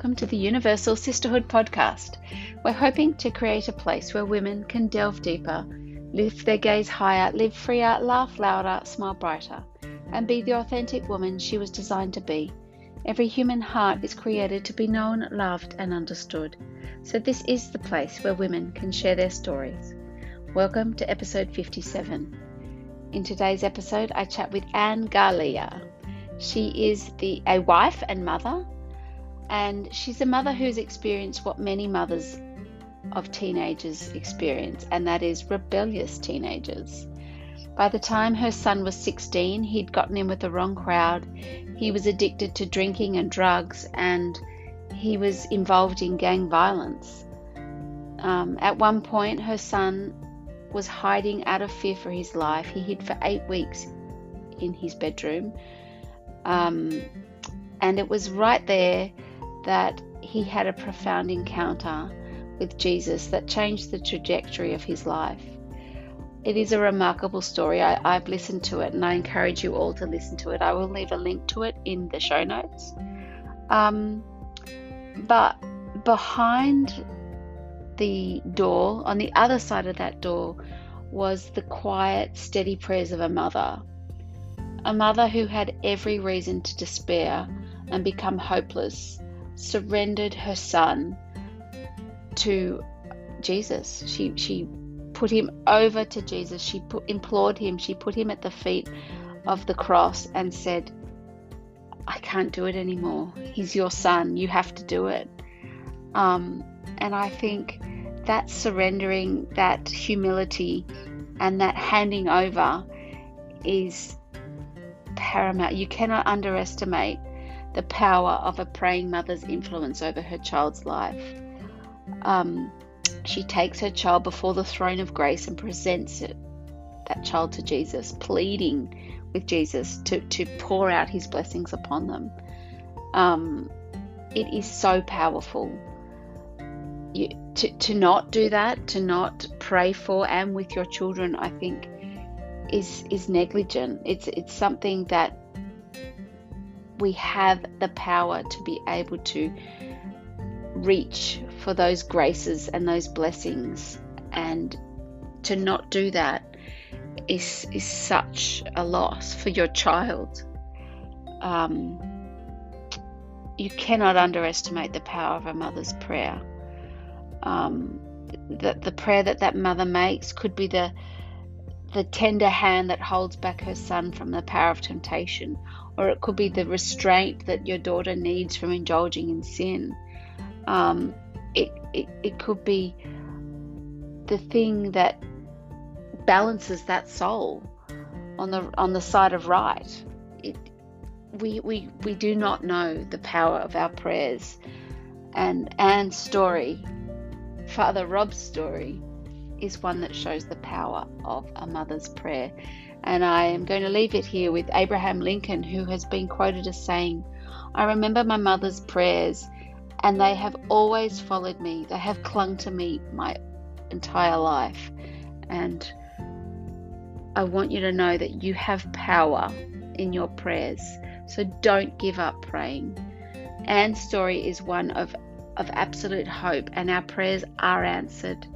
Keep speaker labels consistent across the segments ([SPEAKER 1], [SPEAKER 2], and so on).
[SPEAKER 1] welcome to the Universal Sisterhood podcast. We're hoping to create a place where women can delve deeper, lift their gaze higher, live freer, laugh louder, smile brighter, and be the authentic woman she was designed to be. Every human heart is created to be known, loved, and understood. So, this is the place where women can share their stories. Welcome to episode 57. In today's episode, I chat with Anne Galea. She is the a wife and mother, and she's a mother who's experienced what many mothers of teenagers experience, and that is rebellious teenagers. By the time her son was 16, he'd gotten in with the wrong crowd. He was addicted to drinking and drugs, and he was involved in gang violence. Um, at one point, her son was hiding out of fear for his life. He hid for eight weeks in his bedroom. Um, and it was right there that he had a profound encounter with Jesus that changed the trajectory of his life. It is a remarkable story. I, have listened to it and I encourage you all to listen to it. I will leave a link to it in the show notes. Um, but behind the door, on the other side of that door, was the quiet, steady prayers of a mother. A mother who had every reason to despair and become hopeless, surrendered her son to Jesus. She, she put him over to Jesus. She put, implored him. She put him at the feet of the cross and said, I can't do it anymore. He's your son. You have to do it. Um, and I think that surrendering, that humility, and that handing over is paramount. You cannot underestimate the power of a praying mother's influence over her child's life. Um, she takes her child before the throne of grace and presents it, that child to Jesus, pleading with Jesus to, to pour out his blessings upon them. Um, it is so powerful. You, to, to not do that, to not pray for and with your children, I think is is negligent. It's it's something that we have the power to be able to reach for those graces and those blessings. And to not do that is is such a loss for your child. Um, you cannot underestimate the power of a mother's prayer. Um, that the prayer that that mother makes could be the the tender hand that holds back her son from the power of temptation or it could be the restraint that your daughter needs from indulging in sin. Um, it, it, it could be the thing that balances that soul on the on the side of right. It, we, we, we do not know the power of our prayers. And Anne's story, Father Rob's story, is one that shows the power of a mother's prayer. And I am going to leave it here with Abraham Lincoln, who has been quoted as saying, I remember my mother's prayers, and they have always followed me. They have clung to me my entire life. And I want you to know that you have power in your prayers. So don't give up praying. Anne's story is one of, of absolute hope, and our prayers are answered.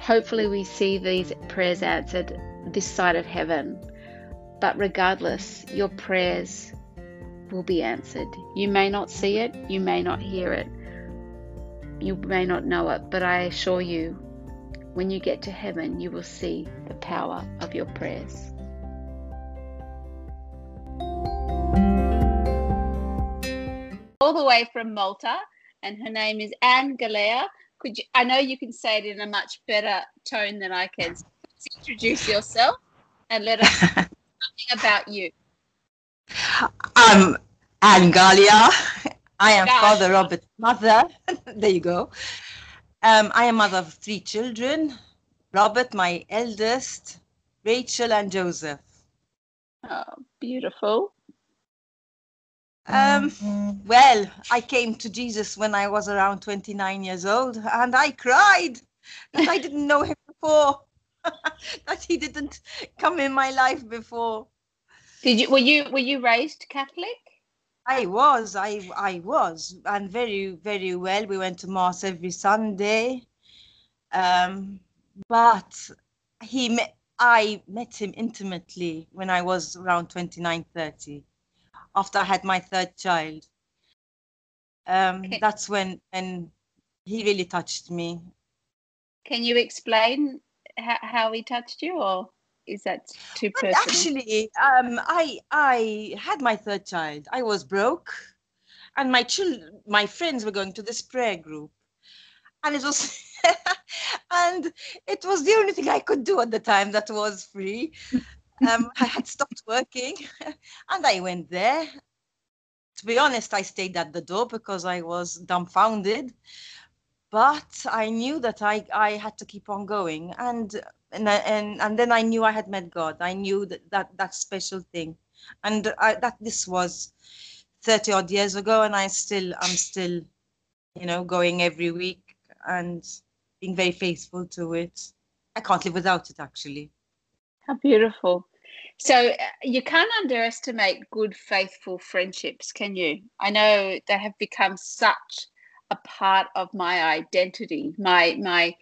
[SPEAKER 1] Hopefully, we see these prayers answered this side of heaven. But regardless, your prayers will be answered. You may not see it, you may not hear it, you may not know it, but I assure you, when you get to heaven, you will see the power of your prayers. All the way from Malta, and her name is Anne Galea. Could you? I know you can say it in a much better tone than I can introduce yourself and let us know something about you.
[SPEAKER 2] I'm Anne Galea. I am Gosh. Father Robert's mother. there you go. Um, I am mother of three children Robert, my eldest, Rachel, and Joseph.
[SPEAKER 1] Oh, beautiful.
[SPEAKER 2] Um, well, I came to Jesus when I was around 29 years old and I cried that I didn't know him before. that he didn't come in my life before.
[SPEAKER 1] Did you were you were you raised Catholic?
[SPEAKER 2] I was, I, I was, and very, very well. We went to mass every Sunday, um, but he, met, I met him intimately when I was around 29, 30, after I had my third child. Um, okay. That's when, when he really touched me.
[SPEAKER 1] Can you explain how, how he touched you, or? is that too personal?
[SPEAKER 2] Actually, um, I I had my third child. I was broke, and my children, my friends were going to this prayer group, and it was and it was the only thing I could do at the time that was free. Um, I had stopped working, and I went there. To be honest, I stayed at the door because I was dumbfounded but I knew that I, I had to keep on going. And and and and then I knew I had met God. I knew that that, that special thing, and I, that this was thirty odd years ago, and I still I'm still, you know, going every week and being very faithful to it. I can't live without it, actually.
[SPEAKER 1] How beautiful. So uh, you can't underestimate good, faithful friendships, can you? I know they have become such a part of my identity, my my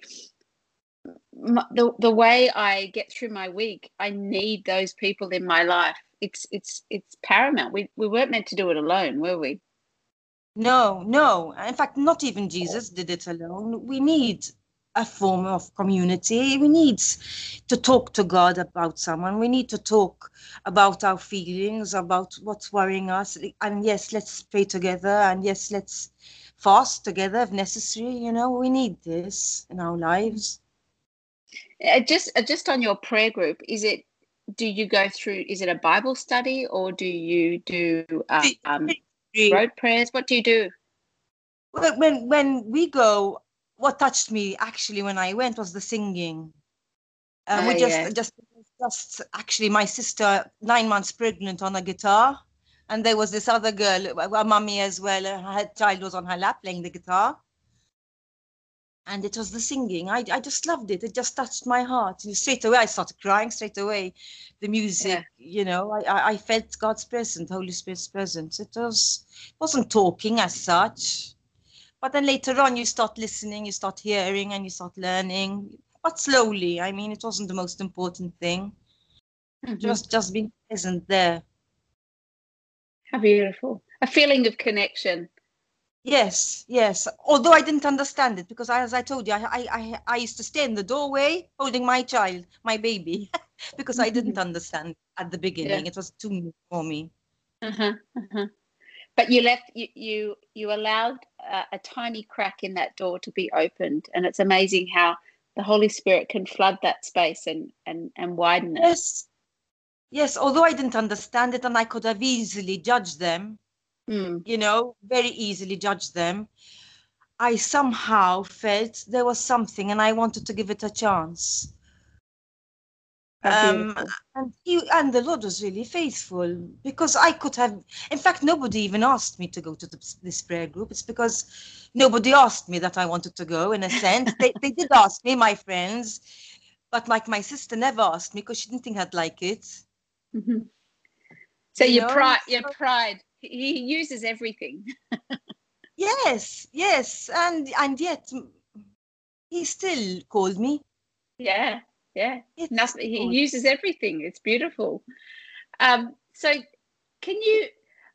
[SPEAKER 1] the the way I get through my week, I need those people in my life. It's it's it's paramount. We we weren't meant to do it alone, were we?
[SPEAKER 2] No, no. In fact, not even Jesus did it alone. We need a form of community. We need to talk to God about someone. We need to talk about our feelings, about what's worrying us. And yes, let's pray together. And yes, let's fast together if necessary. You know, we need this in our lives.
[SPEAKER 1] Uh, just uh, just on your prayer group, is it? Do you go through? Is it a Bible study or do you do um, road prayers? What do you do?
[SPEAKER 2] When when we go, what touched me actually when I went was the singing. Um, uh, we just yeah. just just actually my sister nine months pregnant on a guitar, and there was this other girl, a mummy as well. Her child was on her lap playing the guitar, and it was the singing. I, I just loved it. It just touched my heart. And straight away, I started crying. Straight away, the music. Yeah. You know, I, I felt God's presence, Holy Spirit's presence. It was it wasn't talking as such, but then later on, you start listening, you start hearing, and you start learning. But slowly. I mean, it wasn't the most important thing. Mm-hmm. Just just being present there.
[SPEAKER 1] How beautiful! A feeling of connection
[SPEAKER 2] Yes, yes. Although I didn't understand it because, as I told you, I, I, I used to stay in the doorway holding my child, my baby, because I didn't understand at the beginning. Yeah. It was too new for me.
[SPEAKER 1] Uh-huh, uh-huh. But you left, you you, you allowed a, a tiny crack in that door to be opened, and it's amazing how the Holy Spirit can flood that space and and and widen it.
[SPEAKER 2] Yes, yes. Although I didn't understand it, and I could have easily judged them mm. you know, very easily judged them. I somehow felt there was something and I wanted to give it a chance. Um, and he, and the Lord was really faithful because I could have. In fact, nobody even asked me to go to the, this prayer group. It's because nobody asked me that I wanted to go. In a sense, they they did ask me, my friends, but like my sister never asked me because she didn't think I'd like it.
[SPEAKER 1] Mm-hmm. So you your know? pride, your pride he uses everything
[SPEAKER 2] yes yes and and yet he still called me
[SPEAKER 1] yeah yeah. Nothing, he uses everything. It's beautiful. Um so can you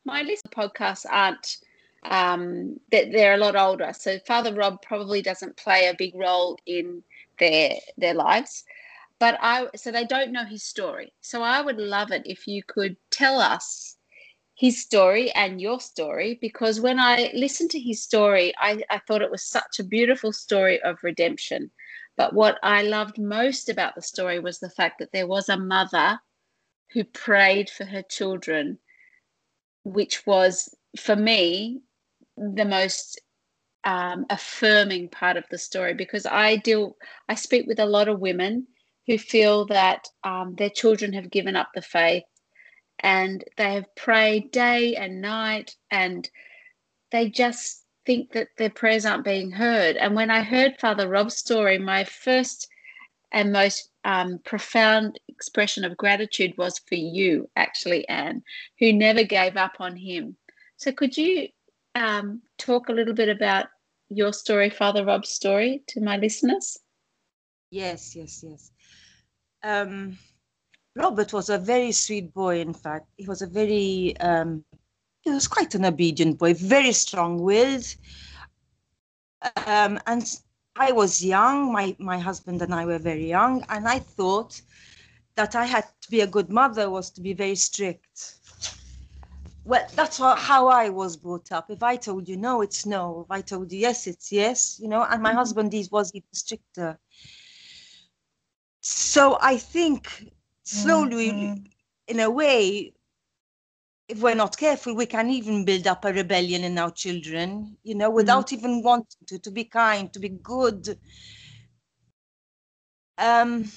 [SPEAKER 1] my list of podcasts aren't um that they're a lot older. So father rob probably doesn't play a big role in their their lives but i so they don't know his story. So i would love it if you could tell us his story and your story because when I listened to his story, I, I thought it was such a beautiful story of redemption. But what I loved most about the story was the fact that there was a mother who prayed for her children, which was, for me, the most um, affirming part of the story because I deal, I speak with a lot of women who feel that um, their children have given up the faith and they have prayed day and night and they just think that their prayers aren't being heard. And when I heard Father Rob's story, my first and most um, profound expression of gratitude was for you, actually, Anne, who never gave up on him. So, could you um, talk a little bit about your story, Father Rob's story, to my listeners?
[SPEAKER 2] Yes, yes, yes. Um, Robert was a very sweet boy, in fact. He was a very, um, he was quite an obedient boy, very strong willed. Um, and I was young, my, my husband and I were very young, and I thought that I had to be a good mother was to be very strict. Well, that's how I was brought up. If I told you no, it's no. If I told you yes, it's yes, you know, and my mm-hmm. husband he was even stricter. So I think slowly, mm-hmm. in a way, if we're not careful, we can even build up a rebellion in our children, you know, without mm-hmm. even wanting to, to be kind, to be good. Um,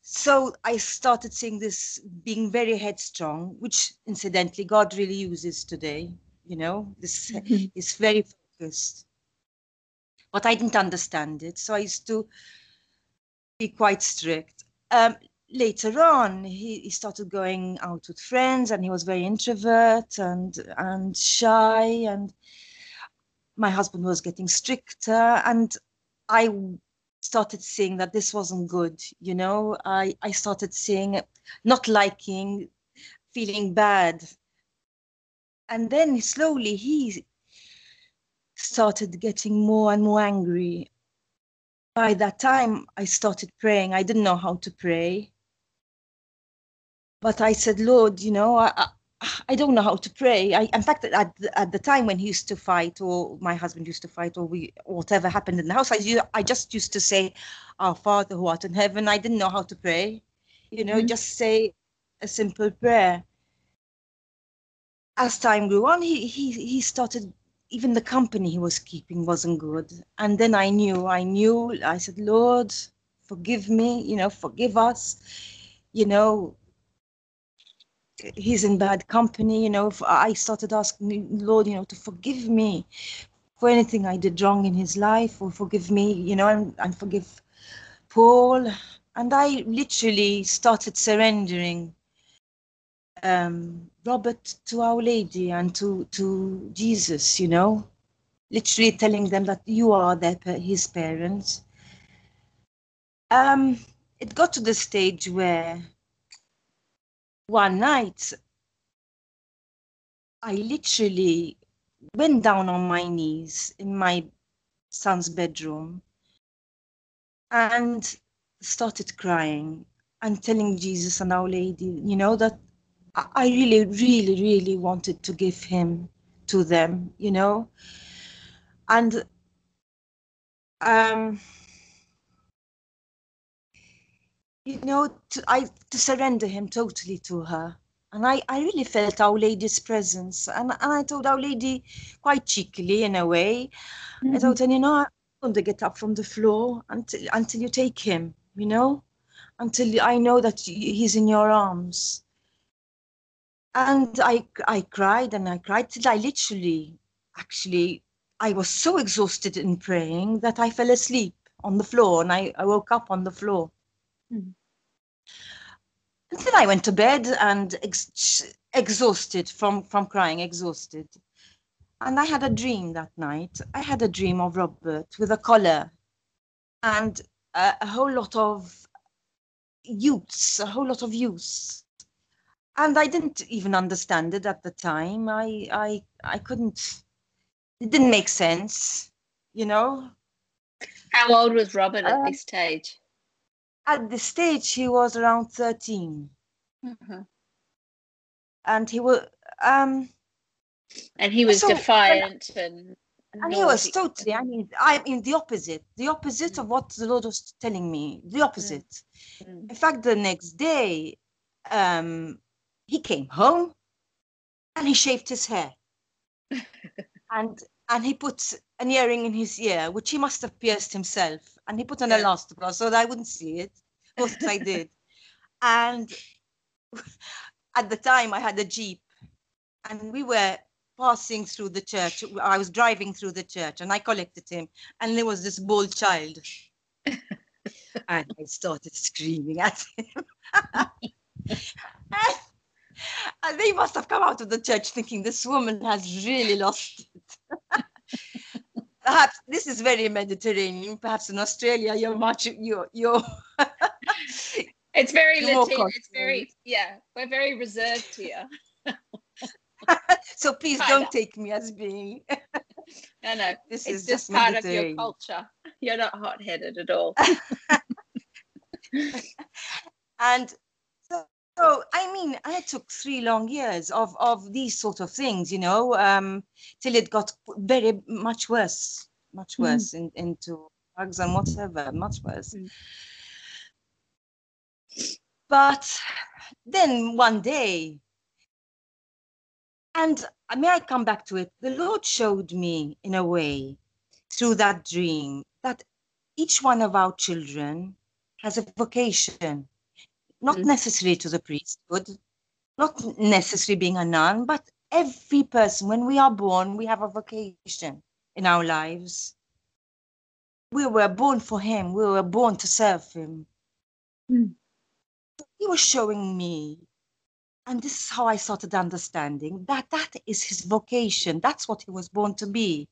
[SPEAKER 2] so I started seeing this being very headstrong, which incidentally God really uses today, you know, this mm-hmm. is very focused. But I didn't understand it, so I used to be quite strict. Um, later on he, he started going out with friends and he was very introvert and and shy and my husband was getting stricter and i started seeing that this wasn't good you know? I i started seeing not liking feeling bad. And then slowly he started getting more and more angry. By that time i started praying. I didn't know how to pray but I said, Lord, you know, I, I don't know how to pray. I, in fact, at the, at the time when he used to fight, or my husband used to fight, or we, whatever happened in the house, I, I just used to say, "Our Father who art in heaven." I didn't know how to pray, you know, mm-hmm. just say a simple prayer. As time grew on, he he he started. Even the company he was keeping wasn't good, and then I knew. I knew. I said, "Lord, forgive me. You know, forgive us. You know, he's in bad company you know i started asking lord you know to forgive me for anything i did wrong in his life or forgive me you know and, and forgive paul. And i literally started surrendering um, robert to our lady and to to jesus you know literally telling them that you are their his parents. Um it got to the stage where one night, I literally went down on my knees in my son's bedroom and started crying and telling Jesus and Our Lady, you know, that I really, really, really wanted to give him to them, you know. And um, you know, to, I to surrender him totally to her. And I, I really felt Our Lady's presence. And, and I told Our Lady quite cheekily in a way, mm-hmm. I told her, you know, I'm going to get up from the floor until, until you take him, you know, until I know that he's in your arms. And I, I cried and I cried till I literally, actually, I was so exhausted in praying that I fell asleep on the floor and I, I woke up on the floor. Mm. And then I went to bed and ex- exhausted from, from crying, exhausted. And I had a dream that night. I had a dream of Robert with a collar and a, a whole lot of youths, a whole lot of youths. And I didn't even understand it at the time. I I I couldn't it didn't make sense, you know.
[SPEAKER 1] How old was Robert at uh, this stage?
[SPEAKER 2] At the stage he was around 13 mm-hmm. and he was um
[SPEAKER 1] and he was so, defiant and
[SPEAKER 2] and he was totally i mean i mean the opposite. The opposite of what the lord was telling me. The opposite. Mm-hmm. in fact the next day um he came home and he shaved his hair. And and he put an earring in his ear, which he must have pierced himself, and he put an yeah. elastomer so that I wouldn't see it. What I did, and at the time I had a jeep, and we were passing through the church. I was driving through the church, and I collected him, and there was this bold child, and I started screaming at him. and they must have come out of the church thinking this woman has really lost it. Perhaps this is very Mediterranean. Perhaps in Australia, you're much you're you're.
[SPEAKER 1] it's very Latin. It's very yeah. We're very reserved here.
[SPEAKER 2] so please don't take me as being.
[SPEAKER 1] no, no. This it's is just part of your culture. You're not hot-headed at all.
[SPEAKER 2] and so, I mean, I took three long years of of these sort of things, you know, um, till it got very much worse, much mm. worse mm. in, into drugs and whatever, much worse. Mm. But then one day, and may I come back to it? The Lord showed me, in a way, through that dream, that each one of our children has a vocation, not mm. necessarily to the priesthood, not necessarily being a nun, but every person, when we are born, we have a vocation in our lives. We were born for Him, we were born to serve Him. Mm. He was showing me and this is how I started understanding that that is his vocation. That's what he was born to be.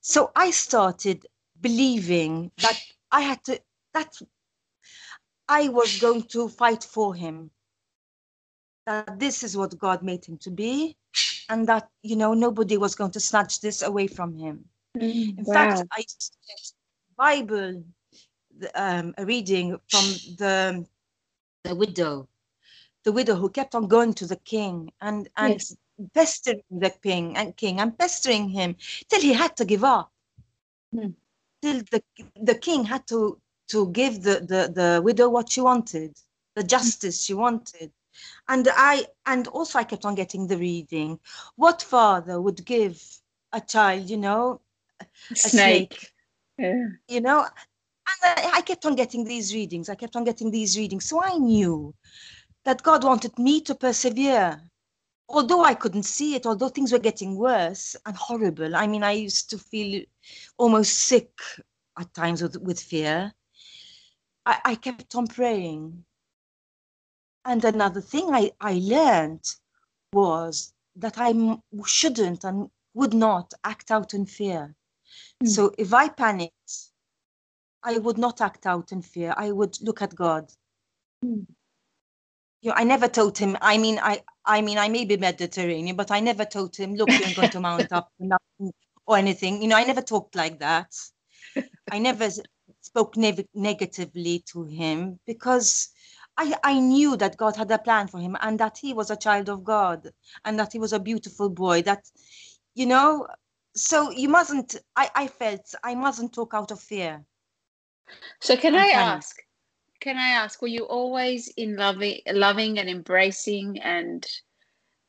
[SPEAKER 2] So I started believing that I had to, that I was going to fight for him. That this is what God made him to be, and that, you know, nobody was going to snatch this away from him. Mm, In wow. fact, I Bible um, a reading from the the widow the widow who kept on going to the king and and yes. pestering the king and king and pestering him till he had to give up. Hmm. Till the the king had to to give the, the, the widow what she wanted, the justice she wanted. And I and also I kept on getting the reading. What father would give a child, you know,
[SPEAKER 1] a, snake. snake. Yeah.
[SPEAKER 2] You know, and I, I kept on getting these readings. I kept on getting these readings. So I knew that God wanted me to persevere. Although I couldn't see it, although things were getting worse and horrible. I mean, I used to feel almost sick at times with, with fear. I, I kept on praying. And another thing I, I learned was that I shouldn't and would not act out in fear. Mm. So if I panicked, I would not act out in fear. I would look at God. Mm you know, I never told him. I mean, I, I mean, I may be Mediterranean, but I never told him, look, you're going to mount up or anything. You know, I never talked like that. I never spoke ne- negatively to him because I, I knew that God had a plan for him and that he was a child of God and that he was a beautiful boy. That, you know, so you mustn't. I, I felt I mustn't talk out of fear.
[SPEAKER 1] So can I ask? can I ask, were you always in loving, loving and embracing and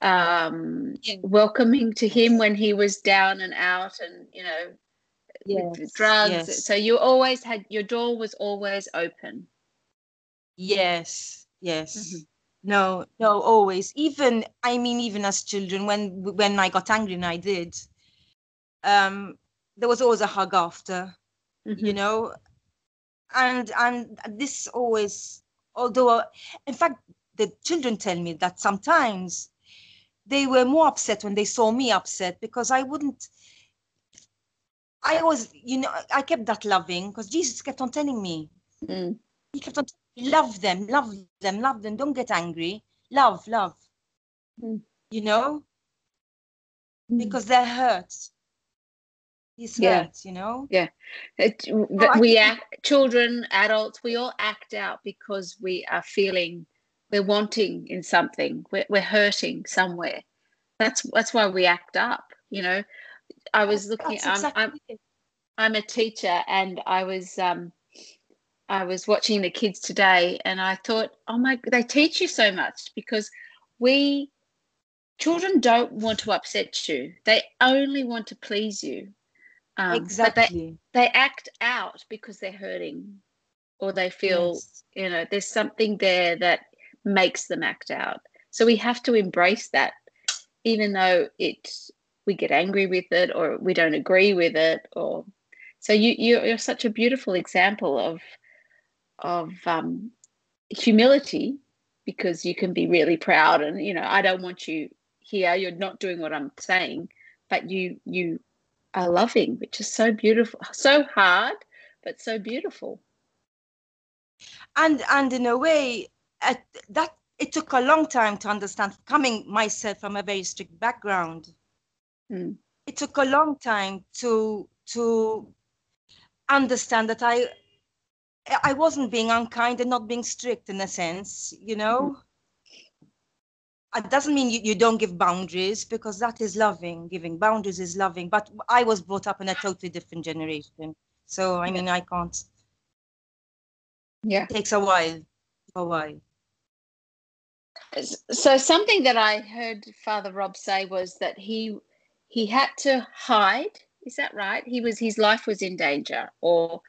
[SPEAKER 1] um, welcoming to him when he was down and out and you know yes. drugs? Yes. So you always had your door was always open.
[SPEAKER 2] Yes, yes. Mm-hmm. No, no, always. Even I mean, even as children, when when I got angry and I did, um, there was always a hug after. Mm-hmm. You know, and and this always although in fact the children tell me that sometimes they were more upset when they saw me upset because i wouldn't i was you know i kept that loving because jesus kept on telling me. Mm. he kept on love them love them love them. Don't get angry. Love love. Mm. you know? Mm. because they're hurt. He's yeah. hurt you know?
[SPEAKER 1] Yeah. It, that we act children adults we all act out because we are feeling we're wanting in something. We're, we're hurting somewhere. That's that's why we act up you know i was looking exactly I'm, I'm, I'm a teacher and i was um i was watching the kids today and i thought oh my they teach you so much because we children don't want to upset you they only want to please you
[SPEAKER 2] um, exactly.
[SPEAKER 1] They, they, act out because they're hurting or they feel, yes. you know, there's something there that makes them act out. So we have to embrace that, even though it we get angry with it or we don't agree with it. Or so you you're, such a beautiful example of of um, humility because you can be really proud and you know I don't want you here you're not doing what I'm saying but you you are loving which is so beautiful so hard but so beautiful
[SPEAKER 2] and and in a way uh, that it took a long time to understand coming myself from a very strict background mm. it took a long time to to understand that i i wasn't being unkind and not being strict in a sense you know? It doesn't mean you, you don't give boundaries because that is loving. Giving boundaries is loving. But i was brought up in a totally different generation. So i mean i can't
[SPEAKER 1] yeah.
[SPEAKER 2] It takes a while. A while.
[SPEAKER 1] So something that i heard father rob say was that he he had to hide is that right he was his life was in danger or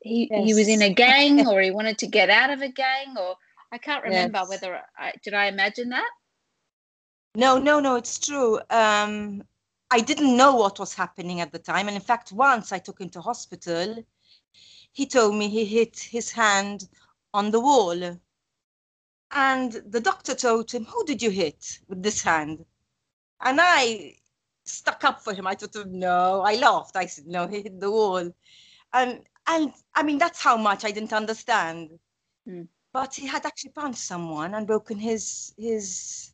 [SPEAKER 1] he yes. he was in a gang or he wanted to get out of a gang or i can't remember yes. whether i did i imagine that
[SPEAKER 2] no no no it's true um i didn't know what was happening at the time and in fact once i took him to hospital he told me he hit his hand on the wall. And the doctor told him, Who did you hit with this hand? And I stuck up for him. I told him, No. I laughed. I said, No, he hit the wall. And and I mean that's how much I didn't understand. Mm. But he had actually punched someone and broken his his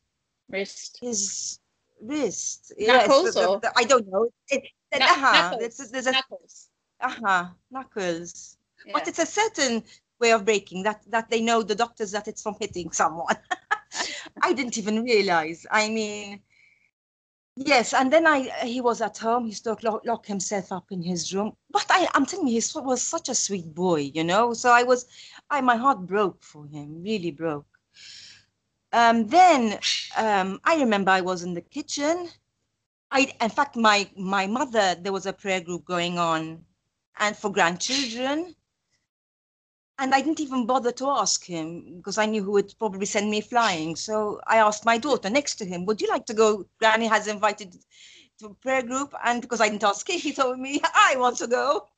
[SPEAKER 1] wrist.
[SPEAKER 2] His wrist.
[SPEAKER 1] Knuckles
[SPEAKER 2] yes,
[SPEAKER 1] or?
[SPEAKER 2] The, the, I don't know. It,
[SPEAKER 1] it, uh-huh. Knuckles.
[SPEAKER 2] There's, there's a,
[SPEAKER 1] Knuckles
[SPEAKER 2] uh-huh knuckles yeah. but it's a certain way of breaking that that they know the doctors that it's from hitting someone i didn't even realize i mean yes and then i he was at home he still lock, lock himself up in his room. But i i'm telling you he was such a sweet boy you know? So i was i my heart broke for him really broke. Um, then um, i remember i was in the kitchen. I, in fact, my my mother, there was a prayer group going on and for grandchildren. And I didn't even bother to ask him because I knew he would probably send me flying. So I asked my daughter next to him, Would you like to go? Granny has invited to a prayer group. And because I didn't ask him, he told me, I want to go.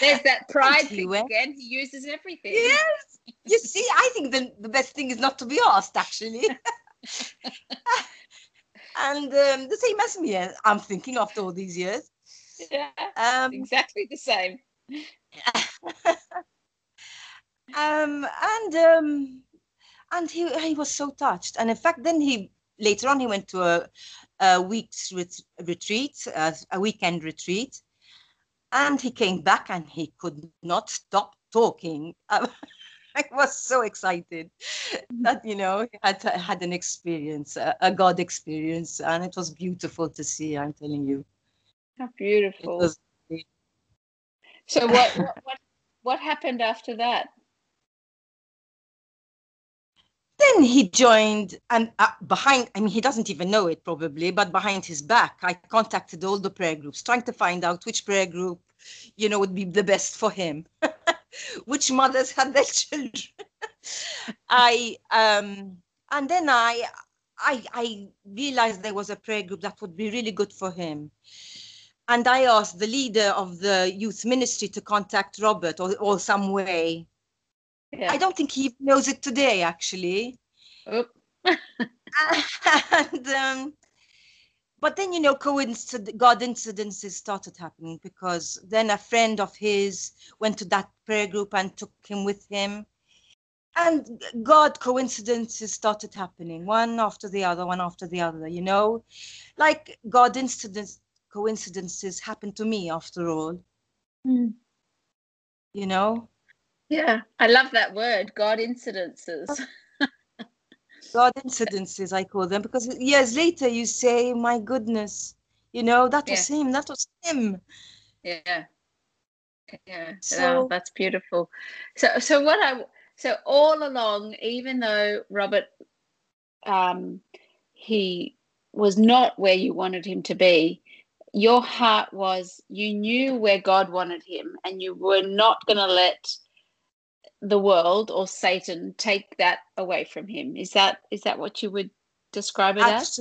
[SPEAKER 1] There's that pride thing again. He uses everything.
[SPEAKER 2] Yes. You see, I think the, the best thing is not to be asked, actually and um, the same as me. I'm thinking after all these years.
[SPEAKER 1] Yeah, um, exactly the same.
[SPEAKER 2] Um, and um, and he he was so touched, and in fact, then he later on he went to a, a week's ret- retreat, a, a weekend retreat, and he came back and he could not stop talking. I was so excited that you know he had had an experience, a, a, God experience, and it was beautiful to see. I'm telling you,
[SPEAKER 1] how beautiful. Was, so what, what what happened after that?
[SPEAKER 2] Then he joined, and uh, behind, I mean, he doesn't even know it probably, but behind his back, I contacted all the prayer groups, trying to find out which prayer group, you know, would be the best for him. which mothers had their children. I um, and then I I I realized there was a prayer group that would be really good for him. And I asked the leader of the youth ministry to contact Robert or, or some way. Yeah. I don't think he knows it today, actually.
[SPEAKER 1] Oh.
[SPEAKER 2] and um, but then you know coincidence god incidences started happening because then a friend of his went to that prayer group and took him with him and god coincidences started happening one after the other one after the other you know like god incidents coincidences happen to me after all mm. you know
[SPEAKER 1] yeah i love that word god incidences
[SPEAKER 2] God incidences, I call them, because years later you say, my goodness, you know, that was yeah. him, that was him.
[SPEAKER 1] Yeah. Yeah. So oh, that's beautiful. So so what I so all along, even though Robert um he was not where you wanted him to be, your heart was you knew where God wanted him and you were not going to let the world or Satan take that away from him. Is that is that what you would describe it as?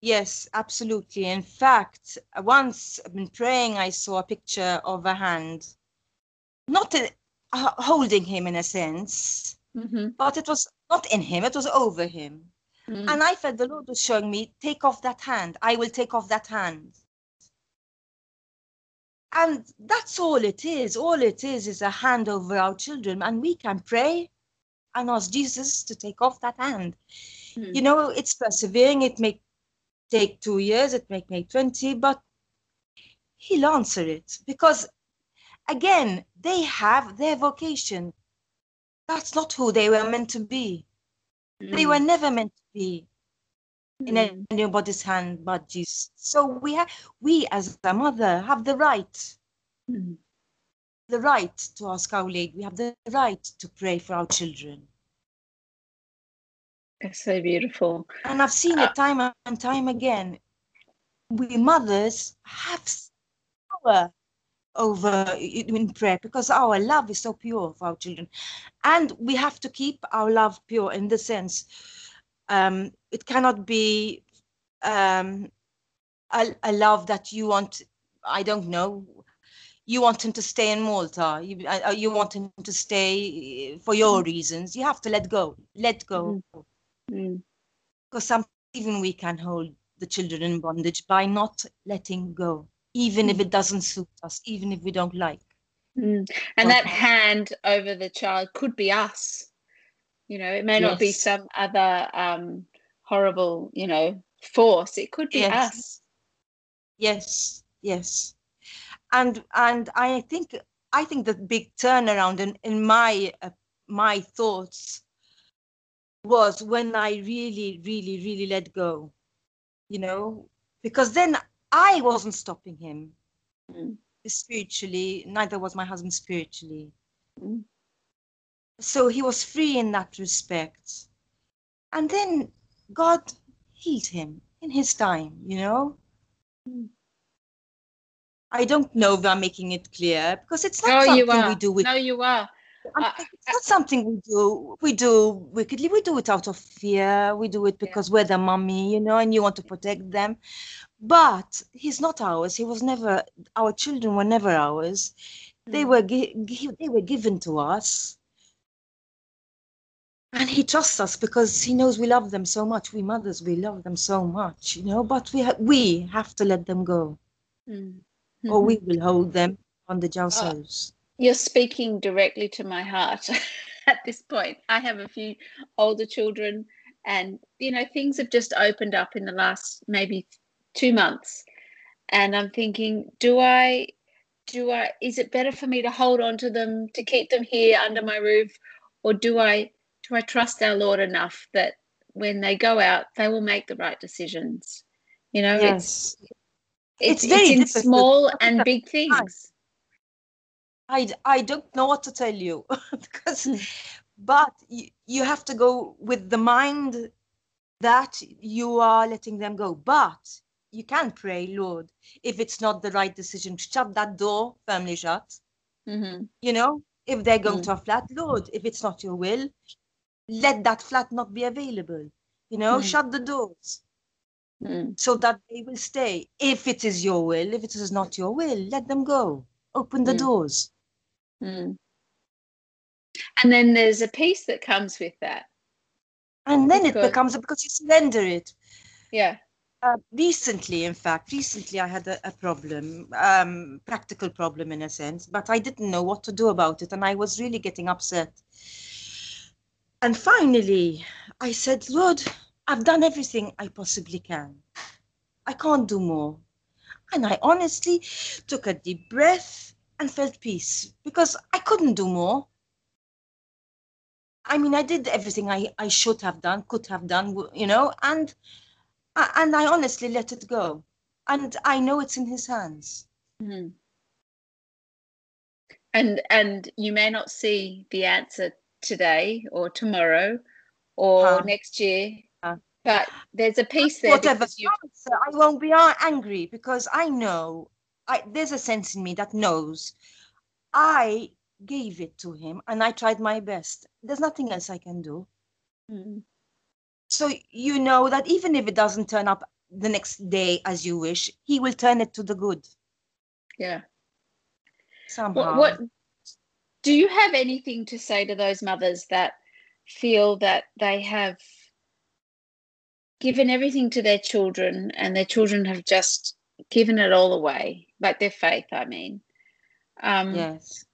[SPEAKER 2] Yes, absolutely. In fact, once in praying, I saw a picture of a hand. Not a, uh, holding him in a sense,
[SPEAKER 1] Mm-hmm.
[SPEAKER 2] but it was not in him, it was over him.
[SPEAKER 1] Mm.
[SPEAKER 2] And I felt the Lord was showing me, take off that hand. I will take off that hand. And that's all it is. All it is is a hand over our children. And we can pray and ask Jesus to take off that hand.
[SPEAKER 1] Mm.
[SPEAKER 2] You know, it's persevering. It may take two years, it may take 20, but He'll answer it. Because again, they have their vocation. That's not who they were meant to be. They
[SPEAKER 1] Mm.
[SPEAKER 2] were never meant to be in
[SPEAKER 1] Mm.
[SPEAKER 2] anybody's hand but Jesus. So we have, we as a mother have the right,
[SPEAKER 1] Mm.
[SPEAKER 2] the right to ask Our Lady. We have the right to pray for our children.
[SPEAKER 1] It's so beautiful.
[SPEAKER 2] And I've seen it time and time again. We mothers have power over in prayer because our love is so pure for our children. And we have to keep our love pure in the sense um, it cannot be um, a, a love that you want, I don't know, you want him to stay in Malta, you, uh, you want him to stay for your reasons. You have to let go, let go.
[SPEAKER 1] Mm.
[SPEAKER 2] Because sometimes even we can hold the children in bondage by not letting go, even if it doesn't suit us, even if we don't like.
[SPEAKER 1] Mm. And that hand over the child could be us. You know, it may not be some other um, horrible, you know, force. It could be
[SPEAKER 2] Yes.
[SPEAKER 1] us.
[SPEAKER 2] Yes, yes. And and I think I think the big turnaround in in my uh, my thoughts was when I really, really, really let go. You know, because then I wasn't stopping him
[SPEAKER 1] Mm.
[SPEAKER 2] spiritually. Neither was my husband spiritually.
[SPEAKER 1] Mm.
[SPEAKER 2] So he was free in that respect. And then God healed him in his time, you know?
[SPEAKER 1] Mm.
[SPEAKER 2] I don't know if I'm making it clear because it's not
[SPEAKER 1] you
[SPEAKER 2] something
[SPEAKER 1] are.
[SPEAKER 2] we do with
[SPEAKER 1] No, you are.
[SPEAKER 2] I'm- it's not something we do we do wickedly. We do it out of fear. We do it
[SPEAKER 1] Yeah.
[SPEAKER 2] because we're the mummy, you know, and you want to protect them. But he's not ours. He was never our children were never ours. They
[SPEAKER 1] Mm.
[SPEAKER 2] were gi- gi- they were given to us. And he trusts us because he knows we love them so much. We mothers, we love them so much, you know. But we ha- we have to let them go,
[SPEAKER 1] Mm.
[SPEAKER 2] or we will hold them on bondage ourselves.
[SPEAKER 1] You're speaking directly to my heart at this point. I have a few older children, and you know, things have just opened up in the last maybe two months. And I'm thinking, do I, do I, is it better for me to hold on to them, to keep them here under my roof, or do I, do I trust our Lord enough that when they go out, they will make the right decisions? You know, it's
[SPEAKER 2] yes.
[SPEAKER 1] it's,
[SPEAKER 2] It's very
[SPEAKER 1] it's in
[SPEAKER 2] difficult.
[SPEAKER 1] small and big things.
[SPEAKER 2] I, I don't know what to tell you because
[SPEAKER 1] Hmm.
[SPEAKER 2] but you, you have to go with the mind that you are letting them go but you can pray lord if it's not the right decision to shut that door firmly shut
[SPEAKER 1] hmm
[SPEAKER 2] you know if they're going
[SPEAKER 1] Mm.
[SPEAKER 2] to a flat lord if it's not your will let that flat not be available you know
[SPEAKER 1] Mm.
[SPEAKER 2] shut the doors
[SPEAKER 1] Mm.
[SPEAKER 2] so that they will stay if it is your will if it is not your will let them go open the
[SPEAKER 1] Mm.
[SPEAKER 2] doors
[SPEAKER 1] Mm. And then there's a peace that comes with that.
[SPEAKER 2] and then
[SPEAKER 1] Because-
[SPEAKER 2] it becomes because you surrender it
[SPEAKER 1] Yeah.
[SPEAKER 2] Uh, recently, in fact, recently I had a, a problem, um, practical problem in a sense, but I didn't know what to do about it, and I was really getting upset. And finally, I said, Lord, I've done everything I possibly can. I can't do more. And I honestly took a deep breath and felt peace because I couldn't do more. I mean, I did everything I, I should have done, could have done, you know, and and I honestly let it go. And I know it's in his hands.
[SPEAKER 1] Mhm. And and you may not see the answer today or tomorrow or
[SPEAKER 2] Huh.
[SPEAKER 1] next year,
[SPEAKER 2] Huh.
[SPEAKER 1] but there's a piece there
[SPEAKER 2] Whatever
[SPEAKER 1] you
[SPEAKER 2] answer, I won't be angry because I know I, there's a sense in me that knows I gave it to him and I tried my best. There's nothing else I can do.
[SPEAKER 1] Mm.
[SPEAKER 2] So you know that even if it doesn't turn up the next day as you wish, he will turn it to the good
[SPEAKER 1] yeah.
[SPEAKER 2] somehow.
[SPEAKER 1] What what do you have anything to say to those mothers that feel that they have given everything to their children and their children have just given it all away, like their faith, I mean?
[SPEAKER 2] Um, yes.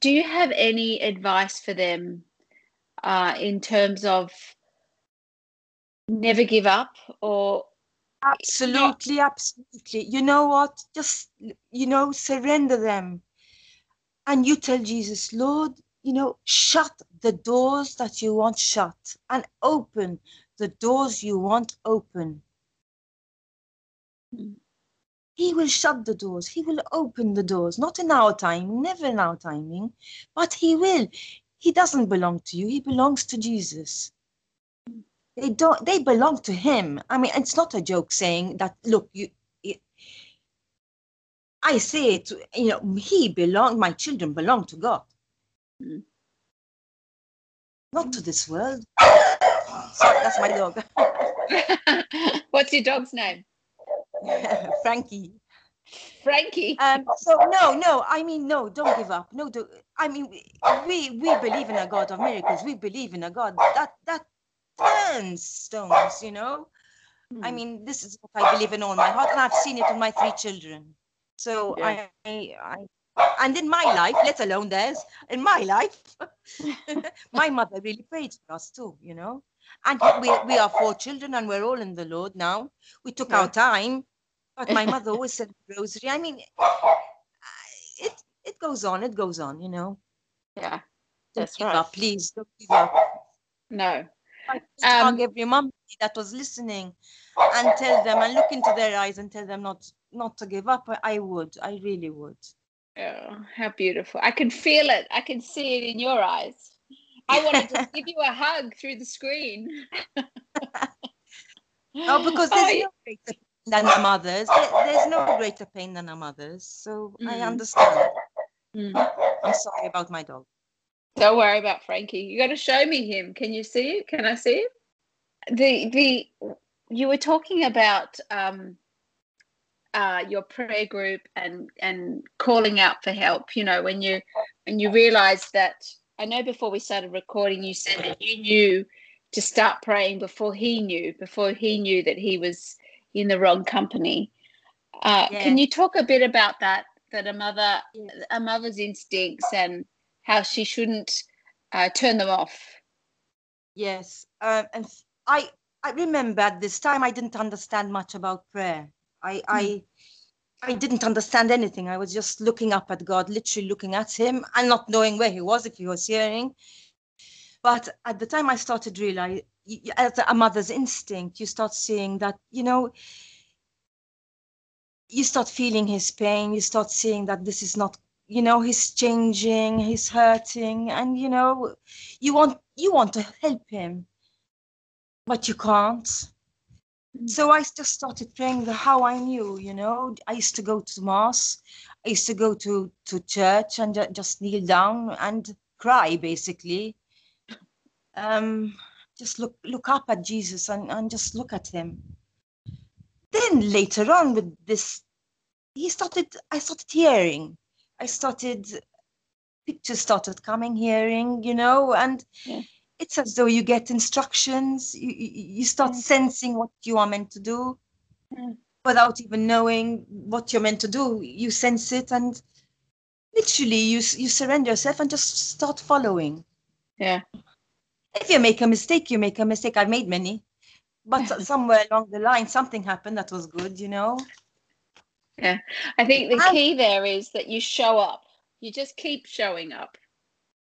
[SPEAKER 1] Do you have any advice for them uh, in terms of never give up or
[SPEAKER 2] absolutely absolutely you know what just you know surrender them and you tell jesus lord you know shut the doors that you want shut and open the doors you want open. Mm. he will shut the doors. He will open the doors. Not in our time never in our timing but he will. He doesn't belong to you. He belongs to jesus. They don't they belong to him. I mean it's not a joke saying that look you I say it, you know, he belong, my children belong to God. Mm. Not to this world. Sorry, that's my dog.
[SPEAKER 1] What's your dog's name?
[SPEAKER 2] Frankie.
[SPEAKER 1] Frankie.
[SPEAKER 2] Um, so no, no. I mean, no. Don't give up. No. Do, I mean, we we believe in a God of miracles. We believe in a God that that turns stones. You know. Hmm. I mean, this is what I believe in all my heart, and I've seen it in my three children. So yeah. I, I, and in my life, let alone theirs, in my life, my mother really prayed for us too. You know. And we, we are four children and we're all in the Lord now. We took yeah. our time, but my mother always said rosary. I mean, it it goes on, it goes on, you know.
[SPEAKER 1] Yeah,
[SPEAKER 2] that's don't right. Up, please don't give up.
[SPEAKER 1] No.
[SPEAKER 2] I um, every mom that was listening and tell them and look into their eyes and tell them not not to give up. I would, I really would.
[SPEAKER 1] Oh, how beautiful! I can feel it. I can see it in your eyes. I want to give you a hug through the screen.
[SPEAKER 2] no, because there's oh, no greater pain than our mothers. there's no greater pain than our mothers. So mm. I understand. Mm. I'm sorry about my dog.
[SPEAKER 1] Don't worry about Frankie. You got to show me him. Can you see it? Can I see it? The the you were talking about um, uh, your prayer group and and calling out for help. You know when you when you realize that I know before we started recording, you said that you knew to start praying before he knew, before he knew that he was in the wrong company. Uh, yeah. Can you talk a bit about that? That a mother, yeah. a mother's instincts, and how she shouldn't uh, turn them off.
[SPEAKER 2] Yes, uh, and I I remember at this time I didn't understand much about prayer. I hmm. I I didn't understand anything. I was just looking up at God, literally looking at Him, and not knowing where He was, if He was hearing. But at the time, I started realize, as a mother's instinct, you start seeing that you know. You start feeling his pain. You start seeing that this is not, you know, he's changing, he's hurting, and you know, you want you want to help him, but you can't so I just started praying the how I knew, you know. I used to go to mass, I used to go to to church and just kneel down and cry, basically. Um, just look look up at Jesus and, and just look at him. Then later on with this, he started. I started hearing. I started pictures started coming, hearing, you know, and. Yeah it's as though you get instructions you, you start mm. sensing what you are meant to do mm. without even knowing what you're meant to do you sense it and literally you you surrender yourself and just start following
[SPEAKER 1] yeah
[SPEAKER 2] if you make a mistake you make a mistake i've made many but somewhere along the line something happened that was good you know
[SPEAKER 1] yeah i think the key there is that you show up you just keep showing up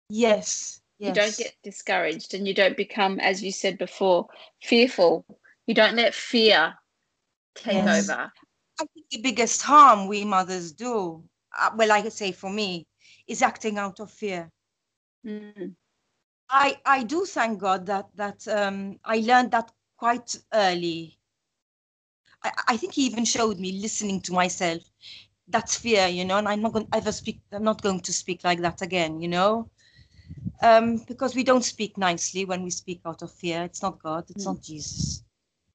[SPEAKER 2] yes
[SPEAKER 1] Yes. You don't get discouraged and you don't become, as you said before, fearful. You don't let fear take yes. over.
[SPEAKER 2] I think the biggest harm we mothers do, uh, well, I say for me, is acting out of fear. Mm. I I do thank God that that um, I learned that quite early. I, I think He even showed me listening to myself. That's fear, you know, and I'm not going to ever speak. I'm not going to speak like that again, you know um, because we don't speak nicely when we speak out of fear. It's not God, it's mm. not Jesus.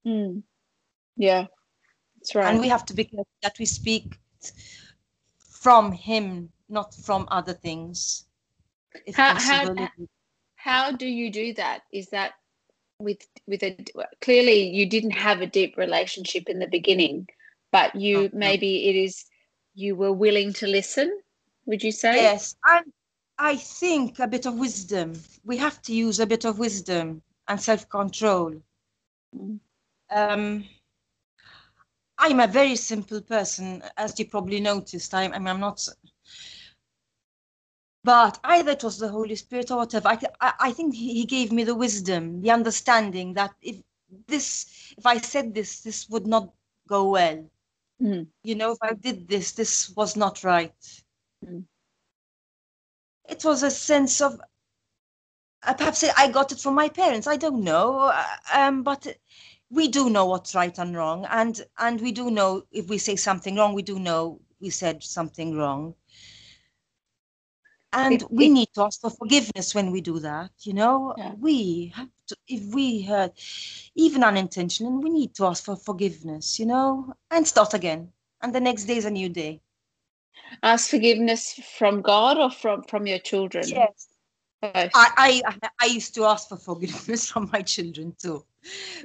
[SPEAKER 1] Mm. Yeah, that's right.
[SPEAKER 2] And we have to be careful that we speak from Him, not from other things.
[SPEAKER 1] how. How, how do you do that? Is that with with a clearly you didn't have a deep relationship in the beginning, but you oh, maybe it is you were willing to listen. Would you say?
[SPEAKER 2] Yes, I I think a bit of wisdom. We have to use a bit of wisdom and self control. Mm. Um, I'm a very simple person, as you probably noticed. I'm, I mean, I'm not. But either it was the Holy Spirit or whatever. I, I, I think he gave me the wisdom, the understanding that if this, if I said this, this would not go well. Mm. You know, if I did this, this was not right. Mm. It was a sense of uh, perhaps I got it from my parents. I don't know, uh, um, but we do know what's right and wrong, and and we do know if we say something wrong, we do know we said something wrong, and it, we it, need to ask for forgiveness when we do that. You know, yeah. we have to if we hurt, even unintentionally, we need to ask for forgiveness. You know, and start again, and the next day is a new day.
[SPEAKER 1] Ask forgiveness from God or from from your children.
[SPEAKER 2] Yes. I, I I used to ask for forgiveness from my children too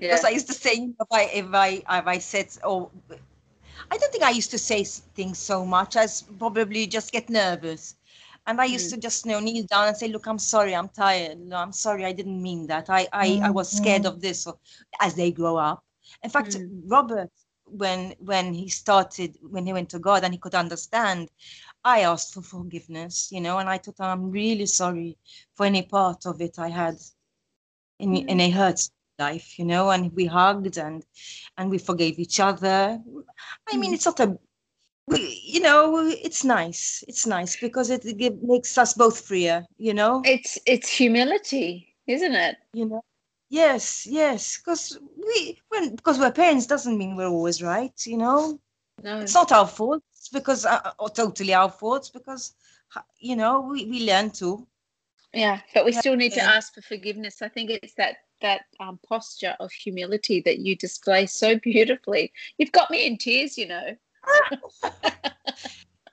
[SPEAKER 2] because I used to say if I if I if I said oh I don't think I used to say things so much as probably just get nervous. And I used mm. to just you know kneel down and say, "Look, I'm sorry, I'm tired. No, I'm sorry, I didn't mean that. I I, mm. I was scared of this." Or, as they grow up, in fact, mm. Robert, when when he started, when he went to God and he could understand, I asked for forgiveness, you know, and I thought, I'm really sorry for any part of it I had in mm. in a hurt life, you know, and we hugged and and we forgave each other. I mean, mm. it's not a we, you know, it's nice. It's nice because it, it makes us both freer, you know.
[SPEAKER 1] It's it's humility, isn't it?
[SPEAKER 2] You know. Yes, yes, because we when because we're parents doesn't mean we're always right, you know. No. It's not our fault. It's because uh, or totally our fault. because you know we we learn to.
[SPEAKER 1] Yeah, but we still need to ask for forgiveness. I think it's that that um, posture of humility that you display so beautifully. You've got me in tears, you know.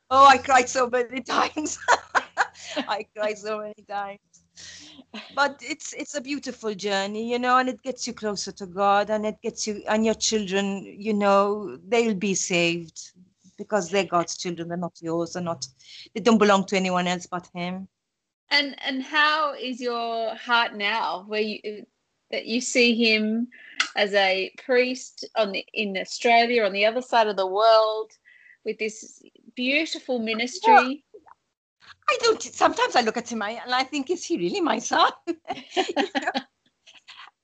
[SPEAKER 2] oh, I cried so many times. I cried so many times. But it's it's a beautiful journey, you know, and it gets you closer to God, and it gets you and your children, you know, they'll be saved because they're God's children. They're not yours. They're not. They don't belong to anyone else but Him.
[SPEAKER 1] And and how is your heart now? Where you that you see him as a priest on the, in Australia on the other side of the world with this beautiful ministry.
[SPEAKER 2] I don't. Sometimes I look at him and I think, is he really my son?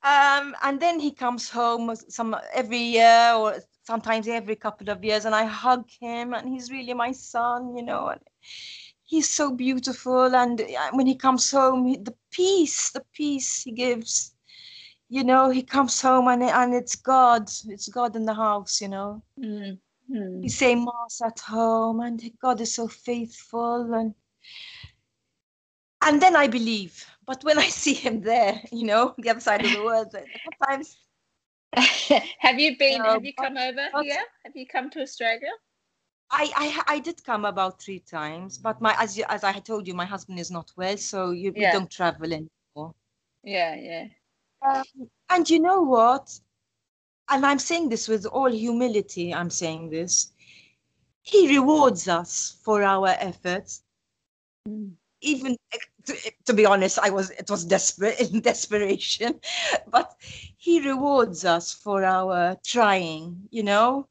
[SPEAKER 2] um, and then he comes home some every year or sometimes every couple of years, and I hug him, and he's really my son, you know. And he's so beautiful, and uh, when he comes home, the peace, the peace he gives you know, he comes home and and it's God, it's God in the house, you know. Mm-hmm. We say mass at home, and God is so faithful, and and then I believe. But when I see him there, you know, the other side of the world, sometimes.
[SPEAKER 1] have you been? You know, have you come over but, here? Have you come to Australia?
[SPEAKER 2] I, I I did come about three times, but my as you, as I told you, my husband is not well, so you, yeah. we don't travel anymore.
[SPEAKER 1] Yeah, yeah.
[SPEAKER 2] Um, and you know what? And I'm saying this with all humility, I'm saying this. He rewards us for our efforts. Mm. Even to, to, be honest, I was it was desperate in desperation, but he rewards us for our trying, you know.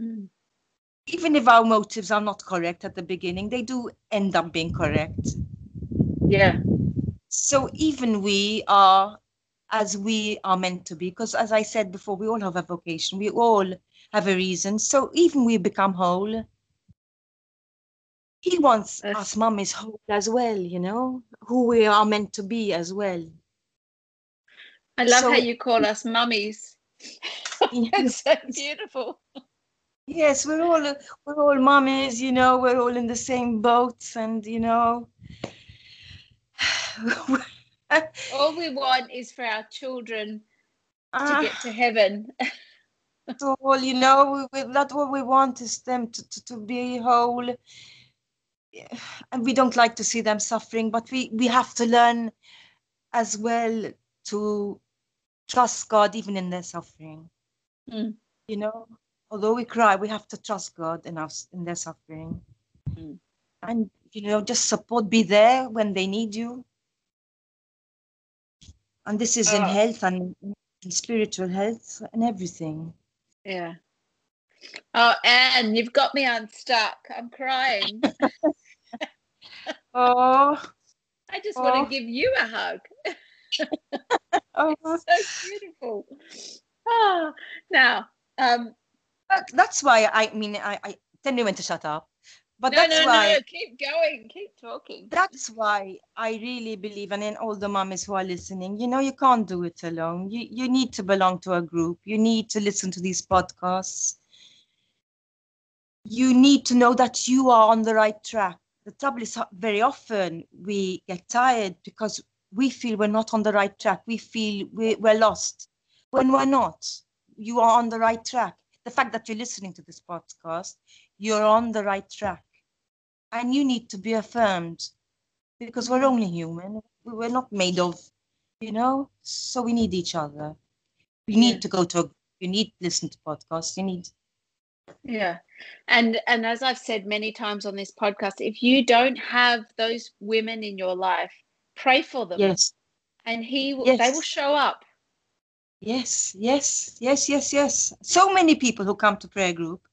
[SPEAKER 2] Mm. Even if our motives are not correct at the beginning, they do end up being correct.
[SPEAKER 1] Yeah.
[SPEAKER 2] So even we are as we are meant to be. Because as I said before, we all have a vocation, we all have a reason. So even we become whole, he wants us mummies whole as well, you know, who we are meant to be as well.
[SPEAKER 1] I love so, how you call us mummies. it's so beautiful.
[SPEAKER 2] Yes, we're all we're all mummies, you know, we're all in the same boats and you know
[SPEAKER 1] all we want is for our children to uh, get to heaven.
[SPEAKER 2] all you know, we, we, that's what we want is them to, to, to be whole. and we don't like to see them suffering, but we, we have to learn as well to trust God even in their suffering.
[SPEAKER 1] Mm.
[SPEAKER 2] You know, although we cry, we have to trust God in us in their suffering.
[SPEAKER 1] Mm.
[SPEAKER 2] And you know, just support, be there when they need you. And this is in
[SPEAKER 1] Oh.
[SPEAKER 2] health and in spiritual health and everything.
[SPEAKER 1] Yeah. Oh, Anne, you've got me unstuck. I'm crying.
[SPEAKER 2] Oh,
[SPEAKER 1] I just want
[SPEAKER 2] Oh.
[SPEAKER 1] to give you a hug.
[SPEAKER 2] oh.
[SPEAKER 1] So beautiful. Ah, now, um,
[SPEAKER 2] That, that's why I mean I, I tell me when to shut up. But
[SPEAKER 1] no,
[SPEAKER 2] that's
[SPEAKER 1] no,
[SPEAKER 2] why
[SPEAKER 1] no, keep going, keep talking.
[SPEAKER 2] that's why I really believe, and in all the mummies who are listening, you know, you can't do it alone. You you need to belong to a group. You need to listen to these podcasts. You need to know that you are on the right track. The trouble is, uh, very often we get tired because we feel we're not on the right track. We feel we, we're lost when we're not. You are on the right track. The fact that you're listening to this podcast, you're on the right track and you need to be affirmed because we're only human We- we're not made of you know so we need each other you need
[SPEAKER 1] Yeah.
[SPEAKER 2] to go to a you need to listen to podcasts you need
[SPEAKER 1] Yeah. And and as I've said many times on this podcast, if you don't have those women in your life, pray for them.
[SPEAKER 2] yes
[SPEAKER 1] And he will, they will show up.
[SPEAKER 2] yes yes yes yes yes so many people who come to prayer group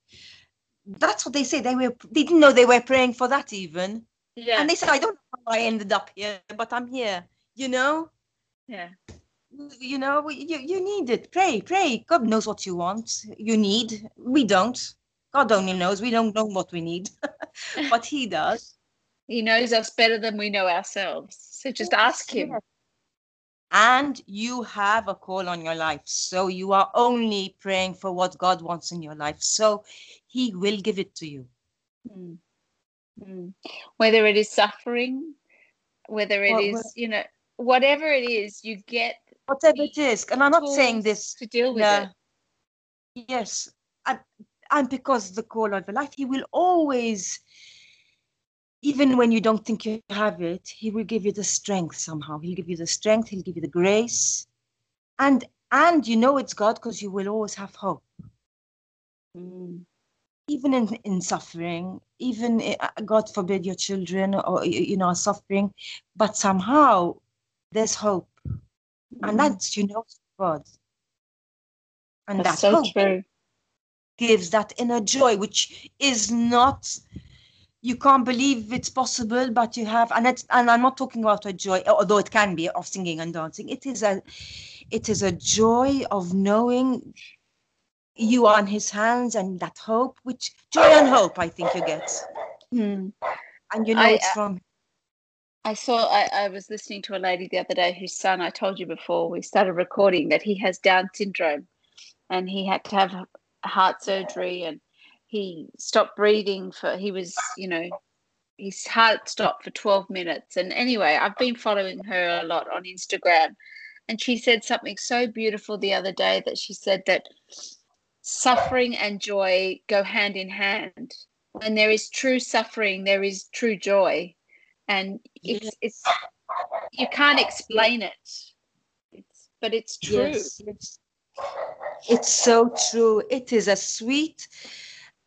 [SPEAKER 2] that's what they say they were they didn't know they were praying for that even
[SPEAKER 1] Yeah.
[SPEAKER 2] and they said i don't know how i ended up here but i'm here you know
[SPEAKER 1] yeah.
[SPEAKER 2] you know you, you need it pray pray god knows what you want you need we don't god only knows we don't know what we need but he does
[SPEAKER 1] He knows us better than we know ourselves. So just ask him.
[SPEAKER 2] Yes. And you have a call on your life so you are only praying for what god wants in your life so he will give it to you
[SPEAKER 1] Mm. Mm. Whether it is suffering, whether it
[SPEAKER 2] Well,
[SPEAKER 1] is, you know, whatever it is, you get
[SPEAKER 2] whatever it is and i'm not saying this
[SPEAKER 1] to deal with
[SPEAKER 2] Yeah.
[SPEAKER 1] it.
[SPEAKER 2] Yes, and, and because the call of the life, he will always, even when you don't think you have it, he will give you the strength somehow. He'll give you the strength. He'll give you the grace, and and you know it's God because you will always have hope,
[SPEAKER 1] Mm.
[SPEAKER 2] even in in suffering. Even uh, God forbid your children or you know are suffering, but somehow there's hope, and
[SPEAKER 1] Mm.
[SPEAKER 2] that's you know God, and
[SPEAKER 1] That's
[SPEAKER 2] that
[SPEAKER 1] so
[SPEAKER 2] hope
[SPEAKER 1] true.
[SPEAKER 2] gives that inner joy, which is not you can't believe it's possible, but you have, and it's, and I'm not talking about a joy, although it can be of singing and dancing. It is a, it is a joy of knowing you are in His hands and that hope, which joy and hope, I think you get,
[SPEAKER 1] Mm.
[SPEAKER 2] and you know
[SPEAKER 1] I-
[SPEAKER 2] it's from.
[SPEAKER 1] I saw, I, I was listening to a lady the other day whose son, I told you before we started recording, that he has Down syndrome and he had to have heart surgery and he stopped breathing for, he was, you know, his heart stopped for 12 minutes. And anyway, I've been following her a lot on Instagram. And she said something so beautiful the other day that she said that suffering and joy go hand in hand. When there is true suffering, there is true joy. And it's it's you can't explain it. It's but it's true.
[SPEAKER 2] Yes. It's so true. It is a sweet,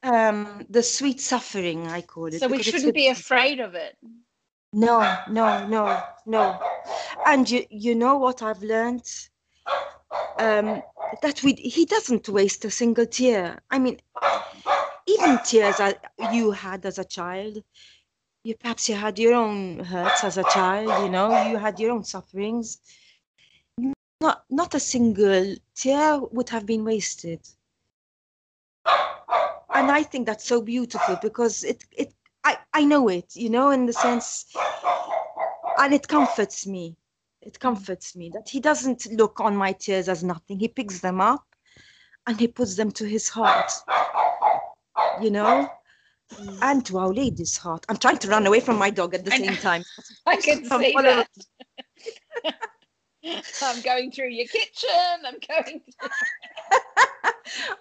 [SPEAKER 2] um, the sweet suffering I call it.
[SPEAKER 1] So we shouldn't be afraid of it.
[SPEAKER 2] No, no, no, no. And you, you know what I've learned? Um, that we, he doesn't waste a single tear. I mean, even tears that you had as a child, you perhaps you had your own hurts as a child. You know, you had your own sufferings. Not, not a single tear would have been wasted. And I think that's so beautiful because it, it, I, I know it. You know, in the sense and it comforts me it comforts me that he doesn't look on my tears as nothing he picks them up and he puts them to his heart you know mm. and to our lady's heart i'm trying to run away from my dog at the same time
[SPEAKER 1] I can see that. I'm going through your kitchen. I'm going.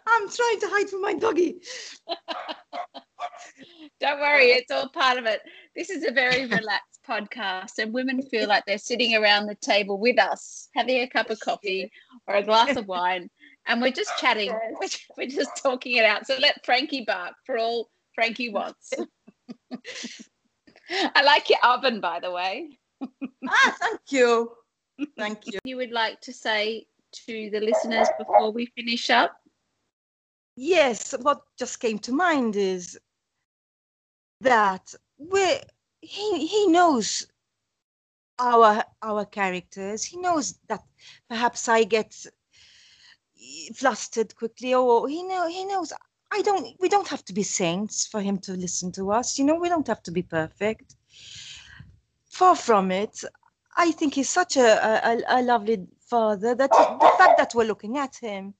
[SPEAKER 2] I'm trying to hide from my doggy
[SPEAKER 1] Don't worry, it's all part of it. This is a very relaxed podcast, and women feel like they're sitting around the table with us, having a cup of coffee or a glass of wine, and we're just chatting. We're just talking it out. So let Frankie bark for all Frankie wants. I like your oven, by the way.
[SPEAKER 2] ah, thank you. Thank you.
[SPEAKER 1] You would like to say to the listeners before we finish up?
[SPEAKER 2] Yes, what just came to mind is that we he he knows our our characters. He knows that perhaps I get flustered quickly, or he know he knows I don't. We don't have to be saints for him to listen to us. You know, we don't have to be perfect. Far from it. I think he's such a a, a lovely father that the fact that we're looking at him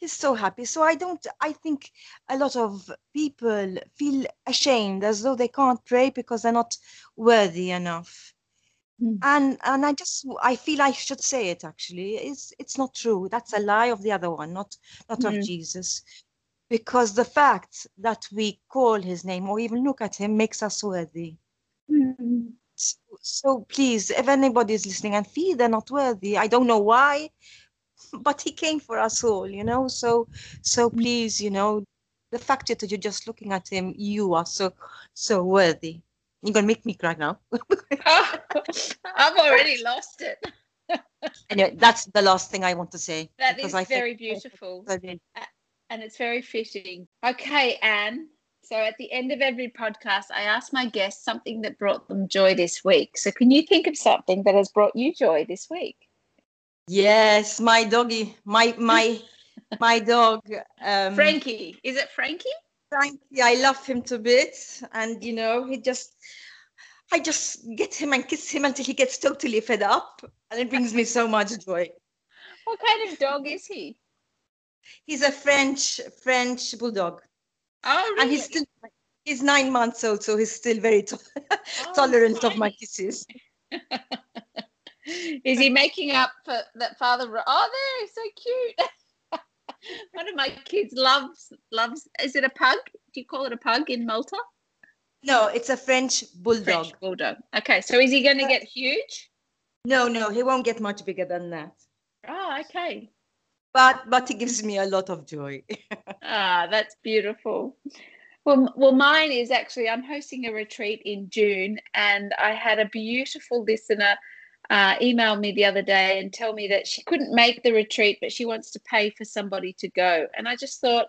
[SPEAKER 2] he's so happy. So I don't, I think a lot of people feel ashamed as though they can't pray because they're not worthy enough. Mm. And and I just I feel I should say it actually. It's it's not true. That's a lie of the other one, not not mm. of Jesus. Because the fact that we call his name or even look at him makes us worthy. Mm. So, so please, if anybody is listening and feel they're not worthy, I don't know why, but he came for us all you know? So so mm. please you know the fact that you're just looking at him you are so so worthy. You're gonna make me cry now?
[SPEAKER 1] Oh, i've already lost it.
[SPEAKER 2] Anyway that's the last thing i want to say
[SPEAKER 1] that is I very beautiful. And it's very fitting. Okay anne. So at the end of every podcast i ask my guests something that brought them joy this week. So can you think of something that has brought you joy this week
[SPEAKER 2] Yes, my doggy, my my my dog.
[SPEAKER 1] Um, Frankie, is it Frankie?
[SPEAKER 2] Frankie, I love him to bits, and you know he just, I just get him and kiss him until he gets totally fed up, and it brings me so much joy.
[SPEAKER 1] What kind of dog is he?
[SPEAKER 2] He's a French French bulldog.
[SPEAKER 1] Oh, really?
[SPEAKER 2] And he's still he's nine months old, so he's still very to- oh, tolerant of my kisses.
[SPEAKER 1] Is he making up for that father? Oh, there, so cute. One of my kids loves loves. Is it a pug? Do you call it a pug in Malta?
[SPEAKER 2] No, it's a French bulldog. French
[SPEAKER 1] bulldog. Okay, so is he going to get huge?
[SPEAKER 2] No, no, he won't get much bigger than that.
[SPEAKER 1] Oh, okay.
[SPEAKER 2] But but he gives me a lot of joy.
[SPEAKER 1] ah, that's beautiful. Well, well, mine is actually I'm hosting a retreat in June, and I had a beautiful listener uh, emailed me the other day and tell me that she couldn't make the retreat, but she wants to pay for somebody to go. And I just thought,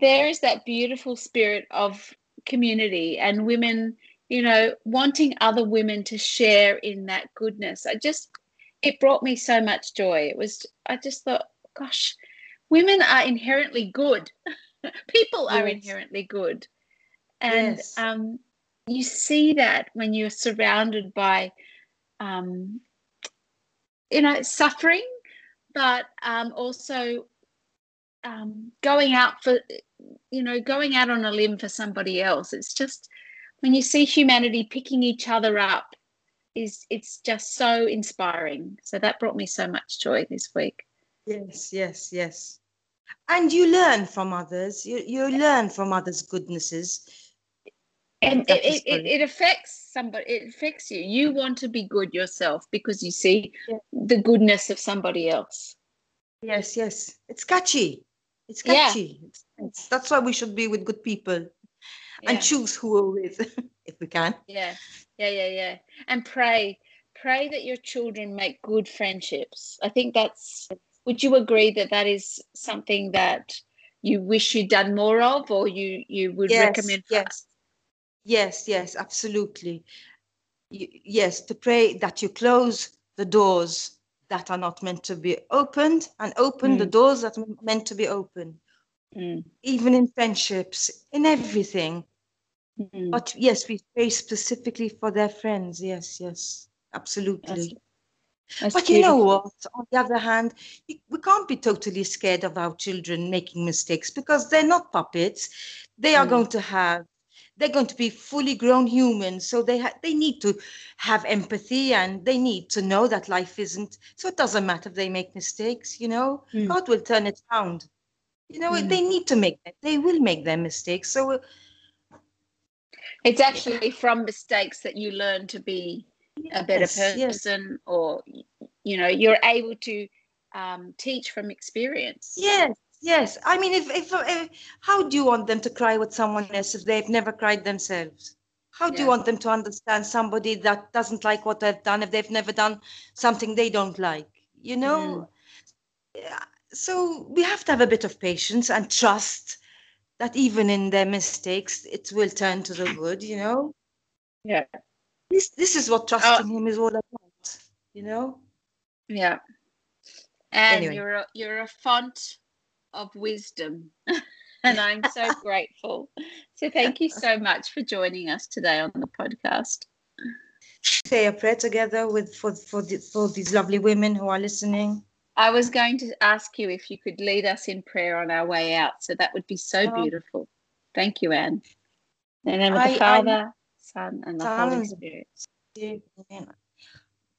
[SPEAKER 1] there is that beautiful spirit of community and women, you know, wanting other women to share in that goodness. I just, it brought me so much joy. It was, I just thought, gosh, women are inherently good. People are yes. inherently good. And yes. um, you see that when you're surrounded by um, you know, suffering, but um, also um, going out for, you know, going out on a limb for somebody else. It's just when you see humanity picking each other up, is it's just so inspiring. So that brought me so much joy this week.
[SPEAKER 2] Yes, yes, yes. And you learn from others. You you learn from others' goodnesses
[SPEAKER 1] and it, it, it, it, affects somebody it affects you. You want to be good yourself because you see yeah. the goodness of somebody else.
[SPEAKER 2] Yes yes. It's catchy. It's catchy. Yeah. it's, it's, that's why we should be with good people yeah. and choose who we're with if we can.
[SPEAKER 1] Yeah. Yeah yeah yeah. And pray. Pray that your children make good friendships. I think that's would you agree that that is something that you wish you'd done more of or you you would yes, recommend
[SPEAKER 2] yes Yes, yes, absolutely. yes, to pray that you close the doors that are not meant to be opened and open mm. the doors that are meant to be open. Mm. Even in friendships, in everything. Mm. But yes, we pray specifically for their friends. Yes, yes, absolutely. That's, that's but beautiful. you know what? On the other hand, we can't be totally scared of our children making mistakes because they're not puppets. They are mm. going to have they're going to be fully grown humans so they ha- they need to have empathy and they need to know that life isn't so it doesn't matter if they make mistakes you know mm. god will turn it around you know mm. they need to make that they will make their mistakes so
[SPEAKER 1] It's actually from mistakes that you learn to be a better
[SPEAKER 2] Yes, yes.
[SPEAKER 1] person, or you know, you're able to um, teach from experience.
[SPEAKER 2] Yes, yes. I mean, if, if, if how do you want them to cry with someone else if they've never cried themselves? How do you want them to understand somebody that doesn't like what they've done if they've never done something they don't like? You know? Mm-hmm. Yeah, So we have to have a bit of patience and trust that even in their mistakes, it will turn to the good, you know?
[SPEAKER 1] Yeah,
[SPEAKER 2] This, this is what trusting uh, him is all about, you know?
[SPEAKER 1] yeah. And
[SPEAKER 2] Anyway.
[SPEAKER 1] you're a, you're a font of wisdom, and I'm so grateful. So thank you so much for joining us today on the podcast.
[SPEAKER 2] Say a prayer together with for for, the, for these lovely women who are listening.
[SPEAKER 1] I was going to ask you if you could lead us in prayer on our way out. So that would be so
[SPEAKER 2] Oh.
[SPEAKER 1] beautiful. Thank you, Anne. In the name of
[SPEAKER 2] I-
[SPEAKER 1] the
[SPEAKER 2] I-
[SPEAKER 1] Father, Son, and the
[SPEAKER 2] Son
[SPEAKER 1] Holy Spirit.
[SPEAKER 2] Amen.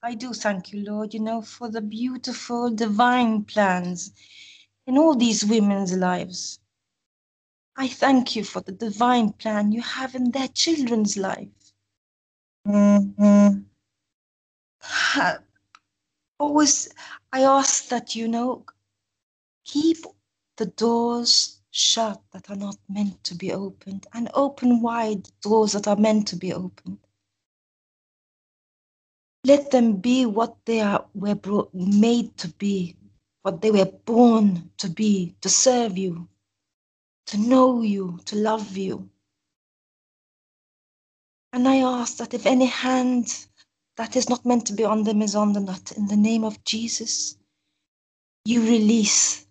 [SPEAKER 2] I do thank you, Lord, you know, for the beautiful divine plans in all these women's lives. I thank you for the divine plan you have in their children's life. Mhm. Ha- Always, I ask that, you know, keep the doors shut that are not meant to be opened and open wide doors that are meant to be opened. Let them be what they are were brought, made to be, what they were born to be, to serve you, to know you, to love you. And I ask that if any hand that is not meant to be on them is on them, that in the name of Jesus, you release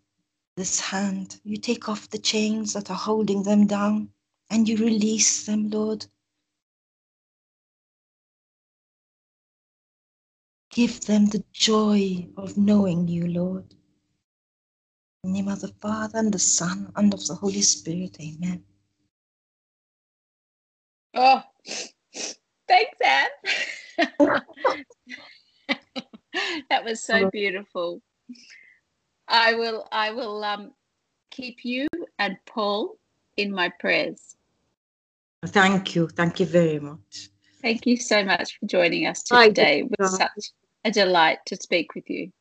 [SPEAKER 2] this hand. You take off the chains that are holding them down and you release them, Lord. Give them the joy of knowing you, Lord. In the name of the Father and the Son and of the Holy Spirit, amen.
[SPEAKER 1] Oh, thanks, Anne. that was so beautiful. I will I will um keep you and Paul in my prayers.
[SPEAKER 2] Thank you. Thank you very much.
[SPEAKER 1] Thank you so much for joining us today. It was such a delight to speak with you.